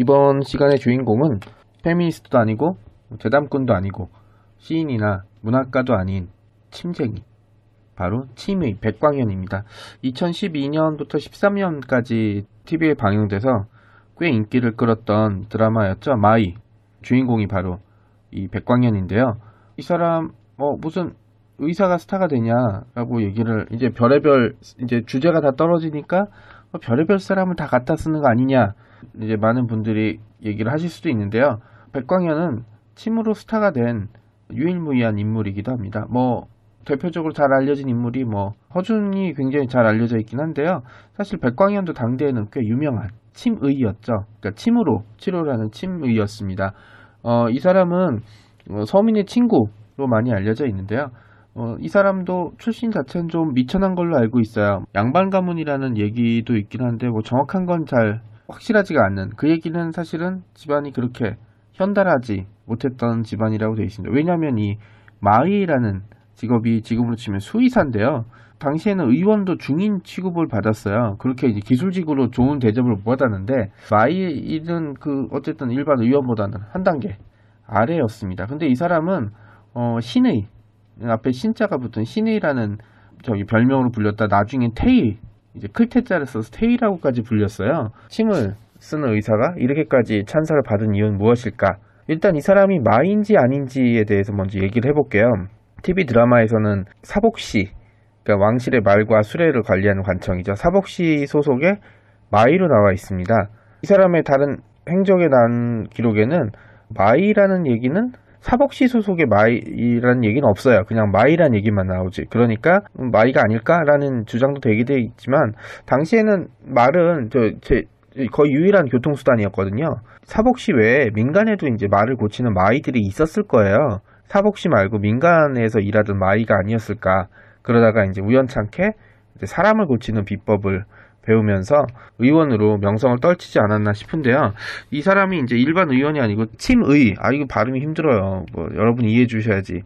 이번 시간의 주인공은 페미니스트도 아니고 재담꾼도 아니고 시인이나 문학가도 아닌 침쟁이 바로 침의 백광현입니다. 2012년부터 13년까지 TV에 방영돼서 꽤 인기를 끌었던 드라마였죠. 마의 주인공이 바로 이 백광현인데요. 이 사람 어 무슨 의사가 스타가 되냐라고 얘기를 이제 별의별 이제 주제가 다 떨어지니까 어, 별의별 사람을 다 갖다 쓰는 거 아니냐 이제 많은 분들이 얘기를 하실 수도 있는데요. 백광현은 침으로 스타가 된 유일무이한 인물이기도 합니다. 뭐 대표적으로 잘 알려진 인물이 뭐 허준이 굉장히 잘 알려져 있긴 한데요. 사실 백광현도 당대에는 꽤 유명한 침의였죠. 그러니까 침으로 치료를 하는 침의였습니다. 어, 이 사람은 어, 서민의 친구로 많이 알려져 있는데요. 어, 이 사람도 출신 자체는 좀 미천한 걸로 알고 있어요. 양반 가문이라는 얘기도 있긴 한데 뭐 정확한 건 잘 확실하지가 않는 그 얘기는 사실은 집안이 그렇게 현달하지 못했던 집안이라고 되어 있습니다. 왜냐하면 이 마의라는 직업이 지금으로 치면 수의사인데요. 당시에는 의원도 중인 취급을 받았어요. 그렇게 이제 기술직으로 좋은 대접을 못 받았는데 마의는 그 어쨌든 일반 의원보다는 한 단계 아래였습니다. 근데 이 사람은 어, 신의 앞에 신자가 붙은 신의라는 저기 별명으로 불렸다 나중엔 테이 이제 클테자를 써서 테이라고까지 불렸어요. 침을 쓰는 의사가 이렇게까지 찬사를 받은 이유는 무엇일까? 일단 이 사람이 마인지 아닌지에 대해서 먼저 얘기를 해볼게요. TV 드라마에서는 사복시, 그러니까 왕실의 말과 수레를 관리하는 관청이죠. 사복시 소속의 마이로 나와 있습니다. 이 사람의 다른 행적에 난 기록에는 마의라는 얘기는 사복시 소속의 마의라는 얘기는 없어요. 그냥 마의라는 얘기만 나오지. 그러니까 마의가 아닐까라는 주장도 되기도 있지만 당시에는 말은 저 제 거의 유일한 교통수단이었거든요. 사복시 외에 민간에도 이제 말을 고치는 마의들이 있었을 거예요. 사복시 말고 민간에서 일하던 마의가 아니었을까. 그러다가 이제 우연찮게 이제 사람을 고치는 비법을 배우면서 의원으로 명성을 떨치지 않았나 싶은데요. 이 사람이 이제 일반 의원이 아니고 침의, 아 이거 발음이 힘들어요. 뭐 여러분 이해해 주셔야지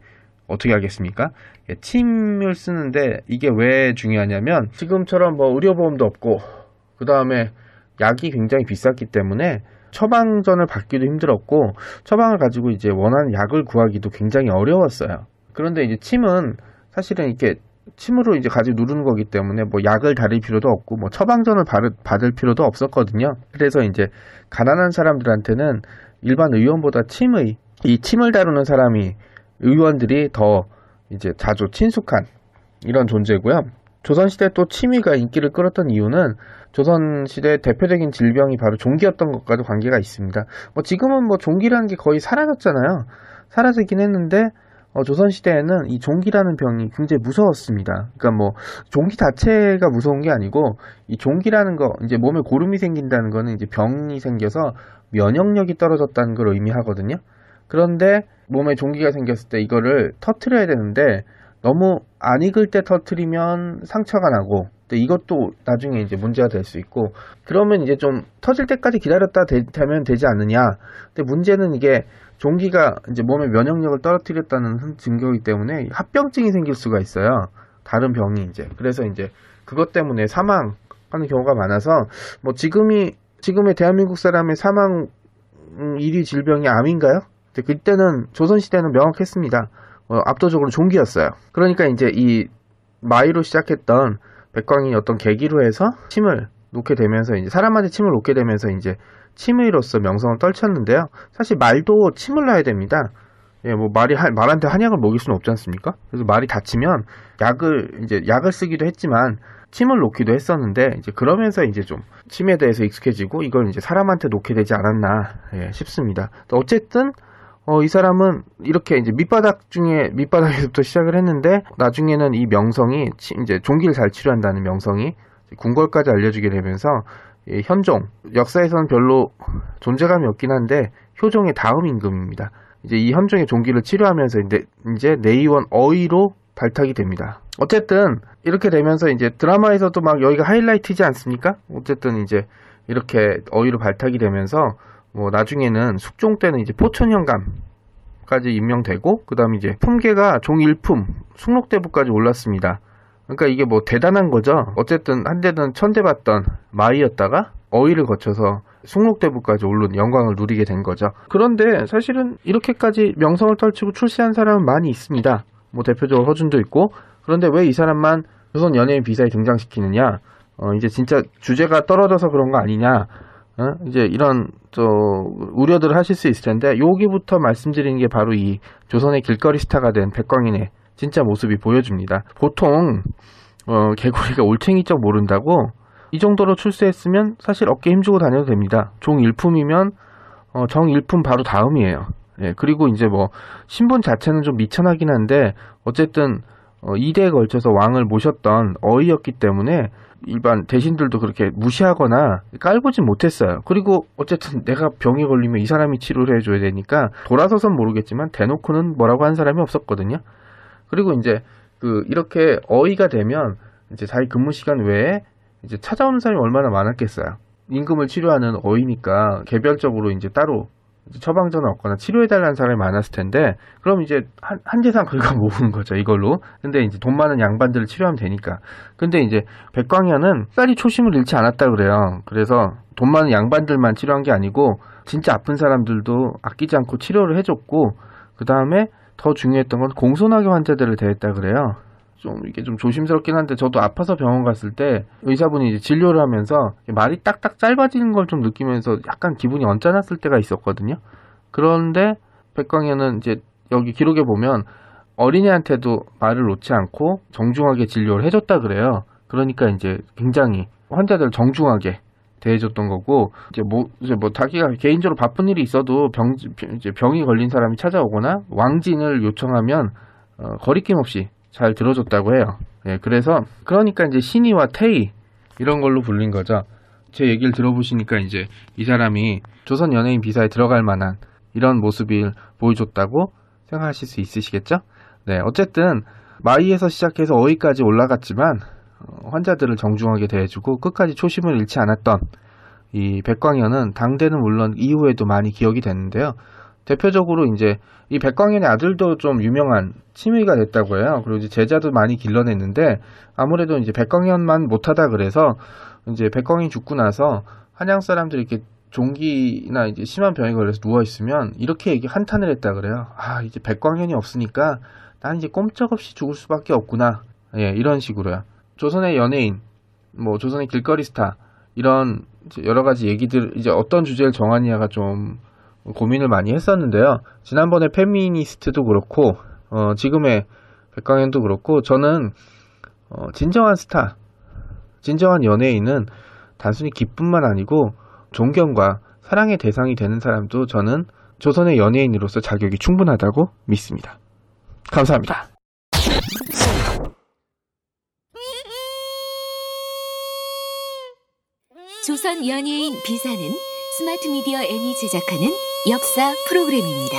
어떻게 하겠습니까? 예, 침을 쓰는데 이게 왜 중요하냐면 지금처럼 뭐 의료보험도 없고 그 다음에 약이 굉장히 비쌌기 때문에 처방전을 받기도 힘들었고 처방을 가지고 이제 원하는 약을 구하기도 굉장히 어려웠어요. 그런데 이제 침은 사실은 이렇게 침으로 이제 가지고 누르는 거기 때문에 뭐 약을 다릴 필요도 없고 뭐 처방전을 받을 필요도 없었거든요. 그래서 이제 가난한 사람들한테는 일반 의원보다 침의 이 침을 다루는 사람이 의원들이 더 이제 자주 친숙한 이런 존재고요. 조선시대 또 침의가 인기를 끌었던 이유는 조선시대 대표적인 질병이 바로 종기였던 것과도 관계가 있습니다. 뭐 지금은 뭐 종기라는 게 거의 사라졌잖아요. 사라지긴 했는데 어, 조선시대에는 이 종기라는 병이 굉장히 무서웠습니다. 그러니까 뭐, 종기 자체가 무서운 게 아니고, 이 종기라는 거, 이제 몸에 고름이 생긴다는 거는 이제 병이 생겨서 면역력이 떨어졌다는 걸 의미하거든요. 그런데 몸에 종기가 생겼을 때 이거를 터트려야 되는데, 너무 안 익을 때 터트리면 상처가 나고, 근데 이것도 나중에 이제 문제가 될 수 있고, 그러면 이제 좀 터질 때까지 기다렸다 되, 면 되지 않느냐. 근데 문제는 이게 종기가 이제 몸의 면역력을 떨어뜨렸다는 증거이기 때문에 합병증이 생길 수가 있어요. 다른 병이 이제. 그래서 이제 그것 때문에 사망하는 경우가 많아서 뭐 지금이 지금의 대한민국 사람의 사망 1위 질병이 암인가요? 그때는 조선시대는 명확했습니다. 어, 압도적으로 종기였어요. 그러니까 이제 이 마이로 시작했던 백광이 어떤 계기로 해서 침을 놓게 되면서 이제 사람한테 침을 놓게 되면서 이제 침의로서 명성을 떨쳤는데요. 사실 말도 침을 놔야 됩니다. 예, 뭐 말이 한, 말한테 한약을 먹일 수는 없지 않습니까? 그래서 말이 다치면 약을 이제 약을 쓰기도 했지만 침을 놓기도 했었는데 이제 그러면서 이제 좀 침에 대해서 익숙해지고 이걸 이제 사람한테 놓게 되지 않았나 예, 싶습니다. 어쨌든 어, 이 사람은 이렇게 이제 밑바닥 중에 밑바닥에서부터 시작을 했는데 나중에는 이 명성이 이제 종기를 잘 치료한다는 명성이 궁궐까지 알려주게 되면서 현종 역사에서는 별로 존재감이 없긴 한데 효종의 다음 임금입니다. 이제 이 현종의 종기를 치료하면서 이제, 이제 내의원 어의로 발탁이 됩니다. 어쨌든 이렇게 되면서 이제 드라마에서도 막 여기가 하이라이트지 않습니까? 어쨌든 이제 이렇게 어의로 발탁이 되면서 뭐 나중에는 숙종 때는 이제 포천 현감까지 임명되고 그다음에 이제 품계가 종일품 숙록대부까지 올랐습니다. 그러니까 이게 뭐 대단한 거죠. 어쨌든 한때는 천대받던 마이였다가 어의를 거쳐서 숙록대부까지 오른 영광을 누리게 된 거죠. 그런데 사실은 이렇게까지 명성을 떨치고 출세한 사람은 많이 있습니다. 뭐 대표적으로 허준도 있고 그런데 왜 이 사람만 조선 연예인 비사에 등장시키느냐? 어, 이제 진짜 주제가 떨어져서 그런 거 아니냐? 어? 이제 이런 저 우려들을 하실 수 있을 텐데 여기부터 말씀드리는 게 바로 이 조선의 길거리 스타가 된 백광인의 진짜 모습이 보여줍니다. 보통 어, 개구리가 올챙이적 모른다고 이 정도로 출세했으면 사실 어깨 힘주고 다녀도 됩니다. 종 일품이면 어, 정 일품 바로 다음이에요. 예, 그리고 이제 뭐 신분 자체는 좀 미천하긴 한데 어쨌든 어, 2대에 걸쳐서 왕을 모셨던 어이였기 때문에 일반 대신들도 그렇게 무시하거나 깔보진 못했어요. 그리고 어쨌든 내가 병에 걸리면 이 사람이 치료를 해줘야 되니까 돌아서선 모르겠지만 대놓고는 뭐라고 한 사람이 없었거든요. 그리고 이제 그 이렇게 어이가 되면 이제 자기 근무 시간 외에 이제 찾아오는 사람이 얼마나 많았겠어요. 임금을 치료하는 어이니까 개별적으로 이제 따로 처방전을 얻거나 치료해달라는 사람이 많았을 텐데, 그럼 이제 한, 한 재산 긁어 모으는 거죠, 이걸로. 근데 이제 돈 많은 양반들을 치료하면 되니까. 근데 이제 백광현은 빨리 초심을 잃지 않았다 그래요. 그래서 돈 많은 양반들만 치료한 게 아니고, 진짜 아픈 사람들도 아끼지 않고 치료를 해줬고, 그 다음에 더 중요했던 건 공손하게 환자들을 대했다 그래요. 좀 이게 좀 조심스럽긴 한데 저도 아파서 병원 갔을 때 의사분이 이제 진료를 하면서 말이 딱딱 짧아지는 걸 좀 느끼면서 약간 기분이 언짢았을 때가 있었거든요. 그런데 백광현은 이제 여기 기록에 보면 어린애한테도 말을 놓지 않고 정중하게 진료를 해줬다 그래요. 그러니까 이제 굉장히 환자들 정중하게 대해줬던 거고 이제 뭐 이제 뭐 자기가 개인적으로 바쁜 일이 있어도 병 이제 병이 걸린 사람이 찾아오거나 왕진을 요청하면 어, 거리낌 없이 잘 들어줬다고 해요. 예, 그래서 그러니까 이제 신이와 태희 이런 걸로 불린 거죠. 제 얘기를 들어보시니까 이제 이 사람이 조선 연예인 비사에 들어갈 만한 이런 모습을 보여줬다고 생각하실 수 있으시겠죠? 네, 어쨌든 마이에서 시작해서 어이까지 올라갔지만 어, 환자들을 정중하게 대해주고 끝까지 초심을 잃지 않았던 이 백광현은 당대는 물론 이후에도 많이 기억이 됐는데요. 대표적으로 이제 이 백광현의 아들도 좀 유명한 치미가 됐다고 해요. 그리고 이제 제자도 많이 길러냈는데 아무래도 이제 백광현만 못하다 그래서 이제 백광이 죽고 나서 한양 사람들이 이렇게 종기나 이제 심한 병에 걸려서 누워 있으면 이렇게 얘기 한탄을 했다 그래요. 아 이제 백광현이 없으니까 난 이제 꼼짝없이 죽을 수밖에 없구나. 예 이런 식으로요. 조선의 연예인, 뭐 조선의 길거리 스타 이런 여러 가지 얘기들 이제 어떤 주제를 정하느냐가 좀 고민을 많이 했었는데요. 지난번에 페미니스트도 그렇고 어, 지금의 백광현도 그렇고 저는 어, 진정한 스타, 진정한 연예인은 단순히 기쁨만 아니고 존경과 사랑의 대상이 되는 사람도 저는 조선의 연예인으로서 자격이 충분하다고 믿습니다. 감사합니다. 조선 연예인 비사는 스마트 미디어 N이 제작하는 역사 프로그램입니다.